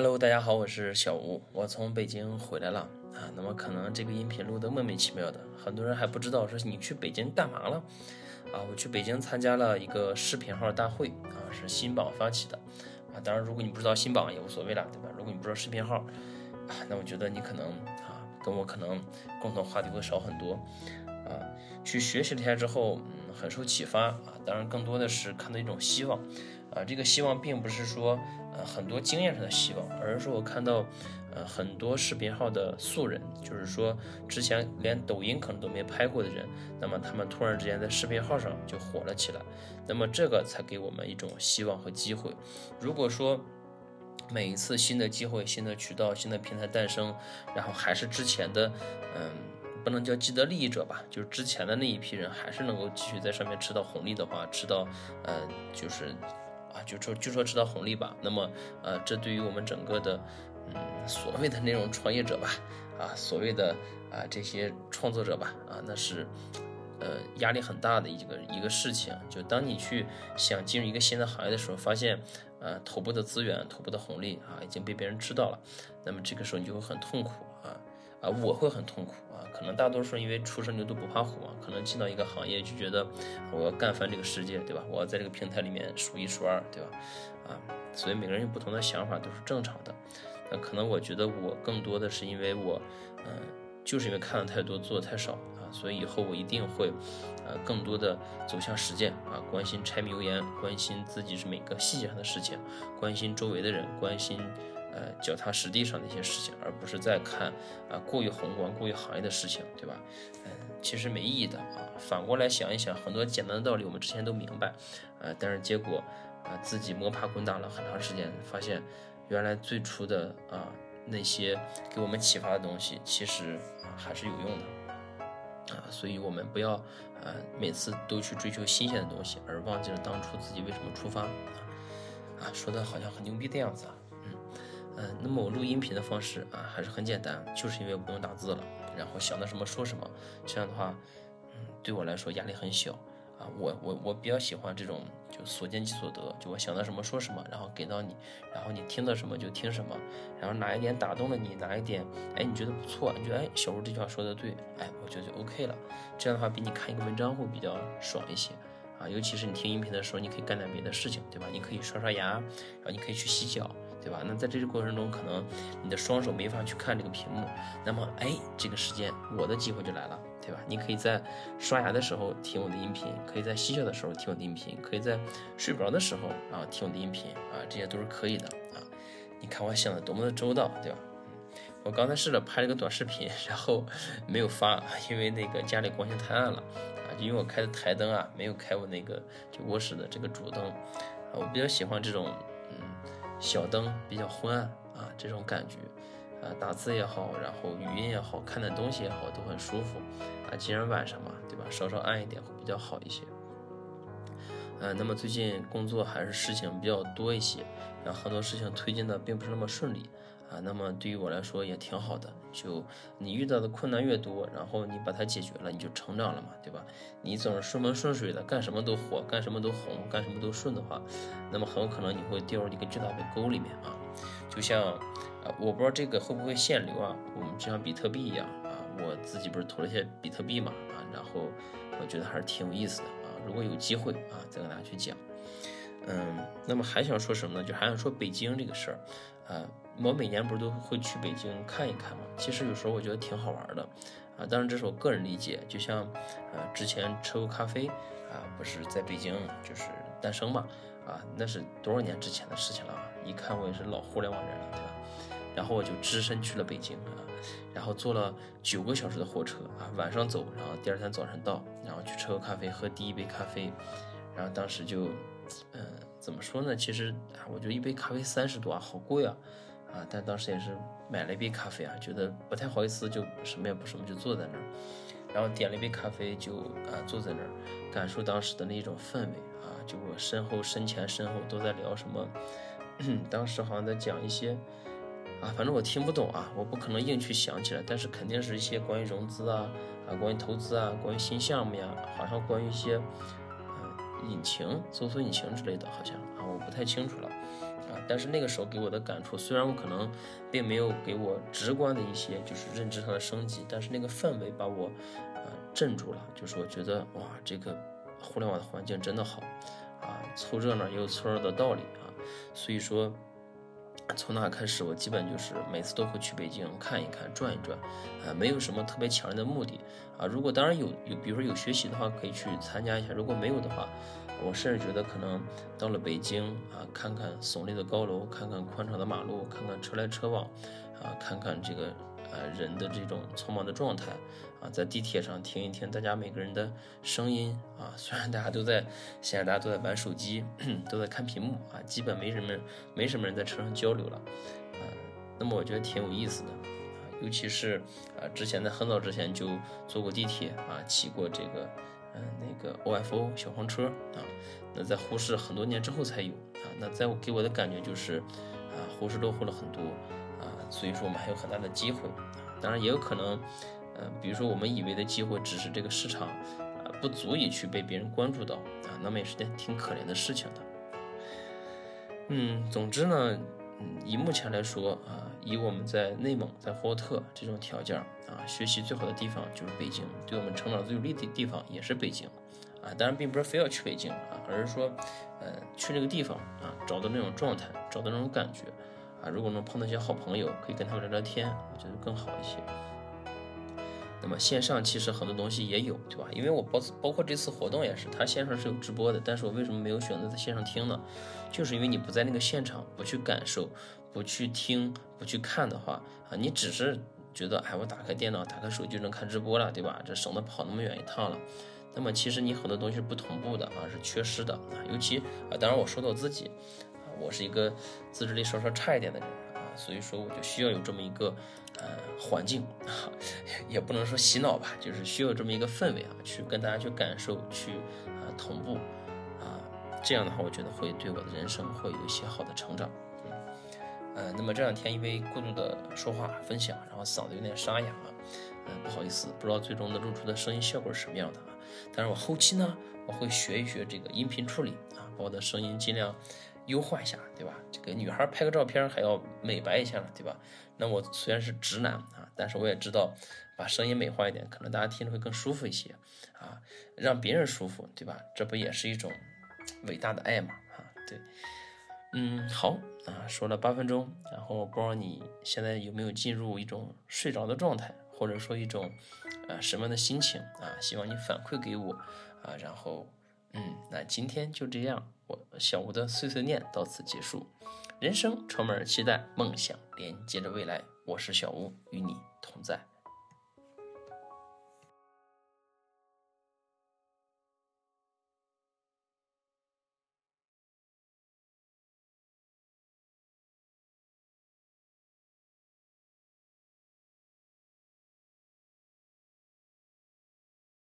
Hello，大家好，我是小吴，我从北京回来了啊。那么可能这个音频录得莫名其妙的，很多人还不知道说你去北京干嘛了啊？我去北京参加了一个视频号大会啊，是新榜发起的啊。当然，如果你不知道新榜也无所谓了，对吧？如果你不知道视频号啊，那我觉得你可能啊跟我可能共同话题会少很多啊。去学习了一下之后，嗯，很受启发啊。当然，更多的是看到一种希望。啊，这个希望并不是说，呃，很多经验上的希望，而是说我看到，呃，很多视频号的素人，就是说之前连抖音可能都没拍过的人，那么他们突然之间在视频号上就火了起来，那么这个才给我们一种希望和机会。如果说每一次新的机会、新的渠道、新的平台诞生，然后还是之前的，嗯，不能叫既得利益者吧，就是之前的那一批人还是能够继续在上面吃到红利的话，吃到，呃，就是。啊，就说就说吃到红利吧。那么，呃，这对于我们整个的，嗯，所谓的那种创业者吧，啊，所谓的啊这些创作者吧，啊，那是，呃，压力很大的一个一个事情。就当你去想进入一个新的行业的时候，发现，呃，头部的资源、头部的红利啊已经被别人知道了，那么这个时候你就会很痛苦啊。啊，我会很痛苦，可能大多数因为初生牛犊不怕虎嘛，可能进到一个行业就觉得我要干翻这个世界，对吧？我要在这个平台里面数一数二，对吧？啊，所以每个人有不同的想法都是正常的。那可能我觉得我更多的是因为我，嗯，就是因为看的太多，做的太少啊，所以以后我一定会，呃，更多的走向实践啊，关心柴米油盐，关心自己是每个细节上的事情，关心周围的人，关心。呃，脚踏实地上的一些事情，而不是在看啊过于宏观、过于行业的事情，对吧？嗯，其实没意义的啊。反过来想一想，很多简单的道理我们之前都明白，呃，但是结果啊自己摸爬滚打了很长时间，发现原来最初的啊那些给我们启发的东西，其实还是有用的啊。所以我们不要呃每次都去追求新鲜的东西，而忘记了当初自己为什么出发啊。啊，说的好像很牛逼的样子啊。嗯，那么我录音频的方式啊，还是很简单，就是因为我不用打字了，然后想到什么说什么，这样的话，嗯，对我来说压力很小啊。我我我比较喜欢这种，就所见即所得，就我想到什么说什么，然后给到你，然后你听到什么就听什么，然后哪一点打动了你，哪一点，哎，你觉得不错，你觉得哎，小吴这句话说的对，哎，我觉得就 OK 了。这样的话，比你看一个文章会比较爽一些啊。尤其是你听音频的时候，你可以干点别的事情，对吧？你可以刷刷牙，然后你可以去洗脚。对吧？那在这个过程中，可能你的双手没法去看这个屏幕，那么，哎，这个时间我的机会就来了，对吧？你可以在刷牙的时候听我的音频，可以在嬉笑的时候听我的音频，可以在睡不着的时候啊听我的音频啊，这些都是可以的啊。你看我想的多么的周到，对吧？我刚才试着拍了个短视频，然后没有发，因为那个家里光线太暗了啊，就因为我开的台灯啊，没有开我那个就卧室的这个主灯啊，我比较喜欢这种。小灯比较昏暗啊，这种感觉，啊，打字也好，然后语音也好看的东西也好，都很舒服啊。既然晚上嘛，对吧？稍稍暗一点会比较好一些。呃，那么最近工作还是事情比较多一些，然后很多事情推进的并不是那么顺利啊。那么对于我来说也挺好的，就你遇到的困难越多，然后你把它解决了，你就成长了嘛，对吧？你总是顺风顺水的，干什么都火，干什么都红，干什么都顺的话，那么很有可能你会掉入一个巨大的沟里面啊。就像啊，我不知道这个会不会限流啊，我们就像比特币一样啊，我自己不是投了一些比特币嘛啊，然后我觉得还是挺有意思的啊。如果有机会啊，再跟大家去讲。嗯，那么还想说什么呢？就还想说北京这个事儿。啊，我每年不是都会去北京看一看吗？其实有时候我觉得挺好玩的。啊，当然这是我个人理解。就像呃，之前车沟咖啡啊，不是在北京就是诞生嘛？啊，那是多少年之前的事情了啊！一看我也是老互联网人了，对吧？然后我就只身去了北京啊。然后坐了九个小时的火车啊，晚上走，然后第二天早上到，然后去车沟咖啡喝第一杯咖啡，然后当时就，嗯，怎么说呢？其实啊，我觉得一杯咖啡三十多啊，好贵啊，啊，但当时也是买了一杯咖啡啊，觉得不太好意思，就什么也不什么就坐在那儿，然后点了一杯咖啡就啊坐在那儿，感受当时的那一种氛围啊，就我身后、身前、身后都在聊什么，当时好像在讲一些。啊，反正我听不懂啊，我不可能硬去想起来，但是肯定是一些关于融资啊，啊，关于投资啊，关于新项目呀，好像关于一些，引擎、搜索引擎之类的，好像啊，我不太清楚了啊。但是那个时候给我的感触，虽然我可能并没有给我直观的一些就是认知上的升级，但是那个氛围把我啊镇住了，就是我觉得哇，这个互联网的环境真的好啊，凑热闹也有凑热闹的道理啊。所以说。从那开始，我基本就是每次都会去北京看一看、转一转，啊，没有什么特别强烈的目的，啊，如果当然有有，比如说有学习的话，可以去参加一下；如果没有的话，我甚至觉得可能到了北京啊，看看耸立的高楼，看看宽敞的马路，看看车来车往，啊，看看这个。呃，人的这种匆忙的状态啊，在地铁上听一听大家每个人的声音啊，虽然大家都在，现在大家都在玩手机，都在看屏幕啊，基本没什么没什么人在车上交流了，啊，那么我觉得挺有意思的啊，尤其是啊，之前在很早之前就坐过地铁啊，骑过这个嗯那个 OFO 小黄车啊，那在呼市很多年之后才有啊，那在我给我的感觉就是啊，呼市落后了很多。所以说我们还有很大的机会，当然也有可能，呃，比如说我们以为的机会只是这个市场啊不足以去被别人关注到啊，那么也是件挺可怜的事情的。嗯，总之呢，以目前来说啊，以我们在内蒙在霍特这种条件啊，学习最好的地方就是北京，对我们成长最有利的地方也是北京啊，当然并不是非要去北京啊，而是说，呃，去那个地方啊，找到那种状态，找到那种感觉。啊，如果能碰到一些好朋友，可以跟他们聊聊天，我觉得更好一些。那么线上其实很多东西也有，对吧？因为我包包括这次活动也是，它线上是有直播的，但是我为什么没有选择在线上听呢？就是因为你不在那个现场，不去感受，不去听，不去看的话，啊，你只是觉得，哎，我打开电脑，打开手机就能看直播了，对吧？这省得跑那么远一趟了。那么其实你很多东西是不同步的啊，是缺失的啊，尤其啊，当然我说到自己。我是一个自制力稍稍差一点的人啊，所以说我就需要有这么一个呃环境啊，也不能说洗脑吧，就是需要这么一个氛围啊，去跟大家去感受，去啊同步啊，这样的话，我觉得会对我的人生会有一些好的成长。呃，那么这两天因为过度的说话分享，然后嗓子有点沙哑啊，嗯，不好意思，不知道最终的录出的声音效果是什么样的啊。但是我后期呢，我会学一学这个音频处理啊，把我的声音尽量。优化一下，对吧？这个女孩拍个照片还要美白一下了，对吧？那我虽然是直男啊，但是我也知道，把声音美化一点，可能大家听着会更舒服一些啊，让别人舒服，对吧？这不也是一种伟大的爱嘛？啊，对，嗯，好啊，说了八分钟，然后不知道你现在有没有进入一种睡着的状态，或者说一种呃什么样的心情啊？希望你反馈给我啊，然后嗯，那今天就这样。我小吴的碎碎念到此结束，人生充满期待，梦想连接着未来。我是小吴，与你同在。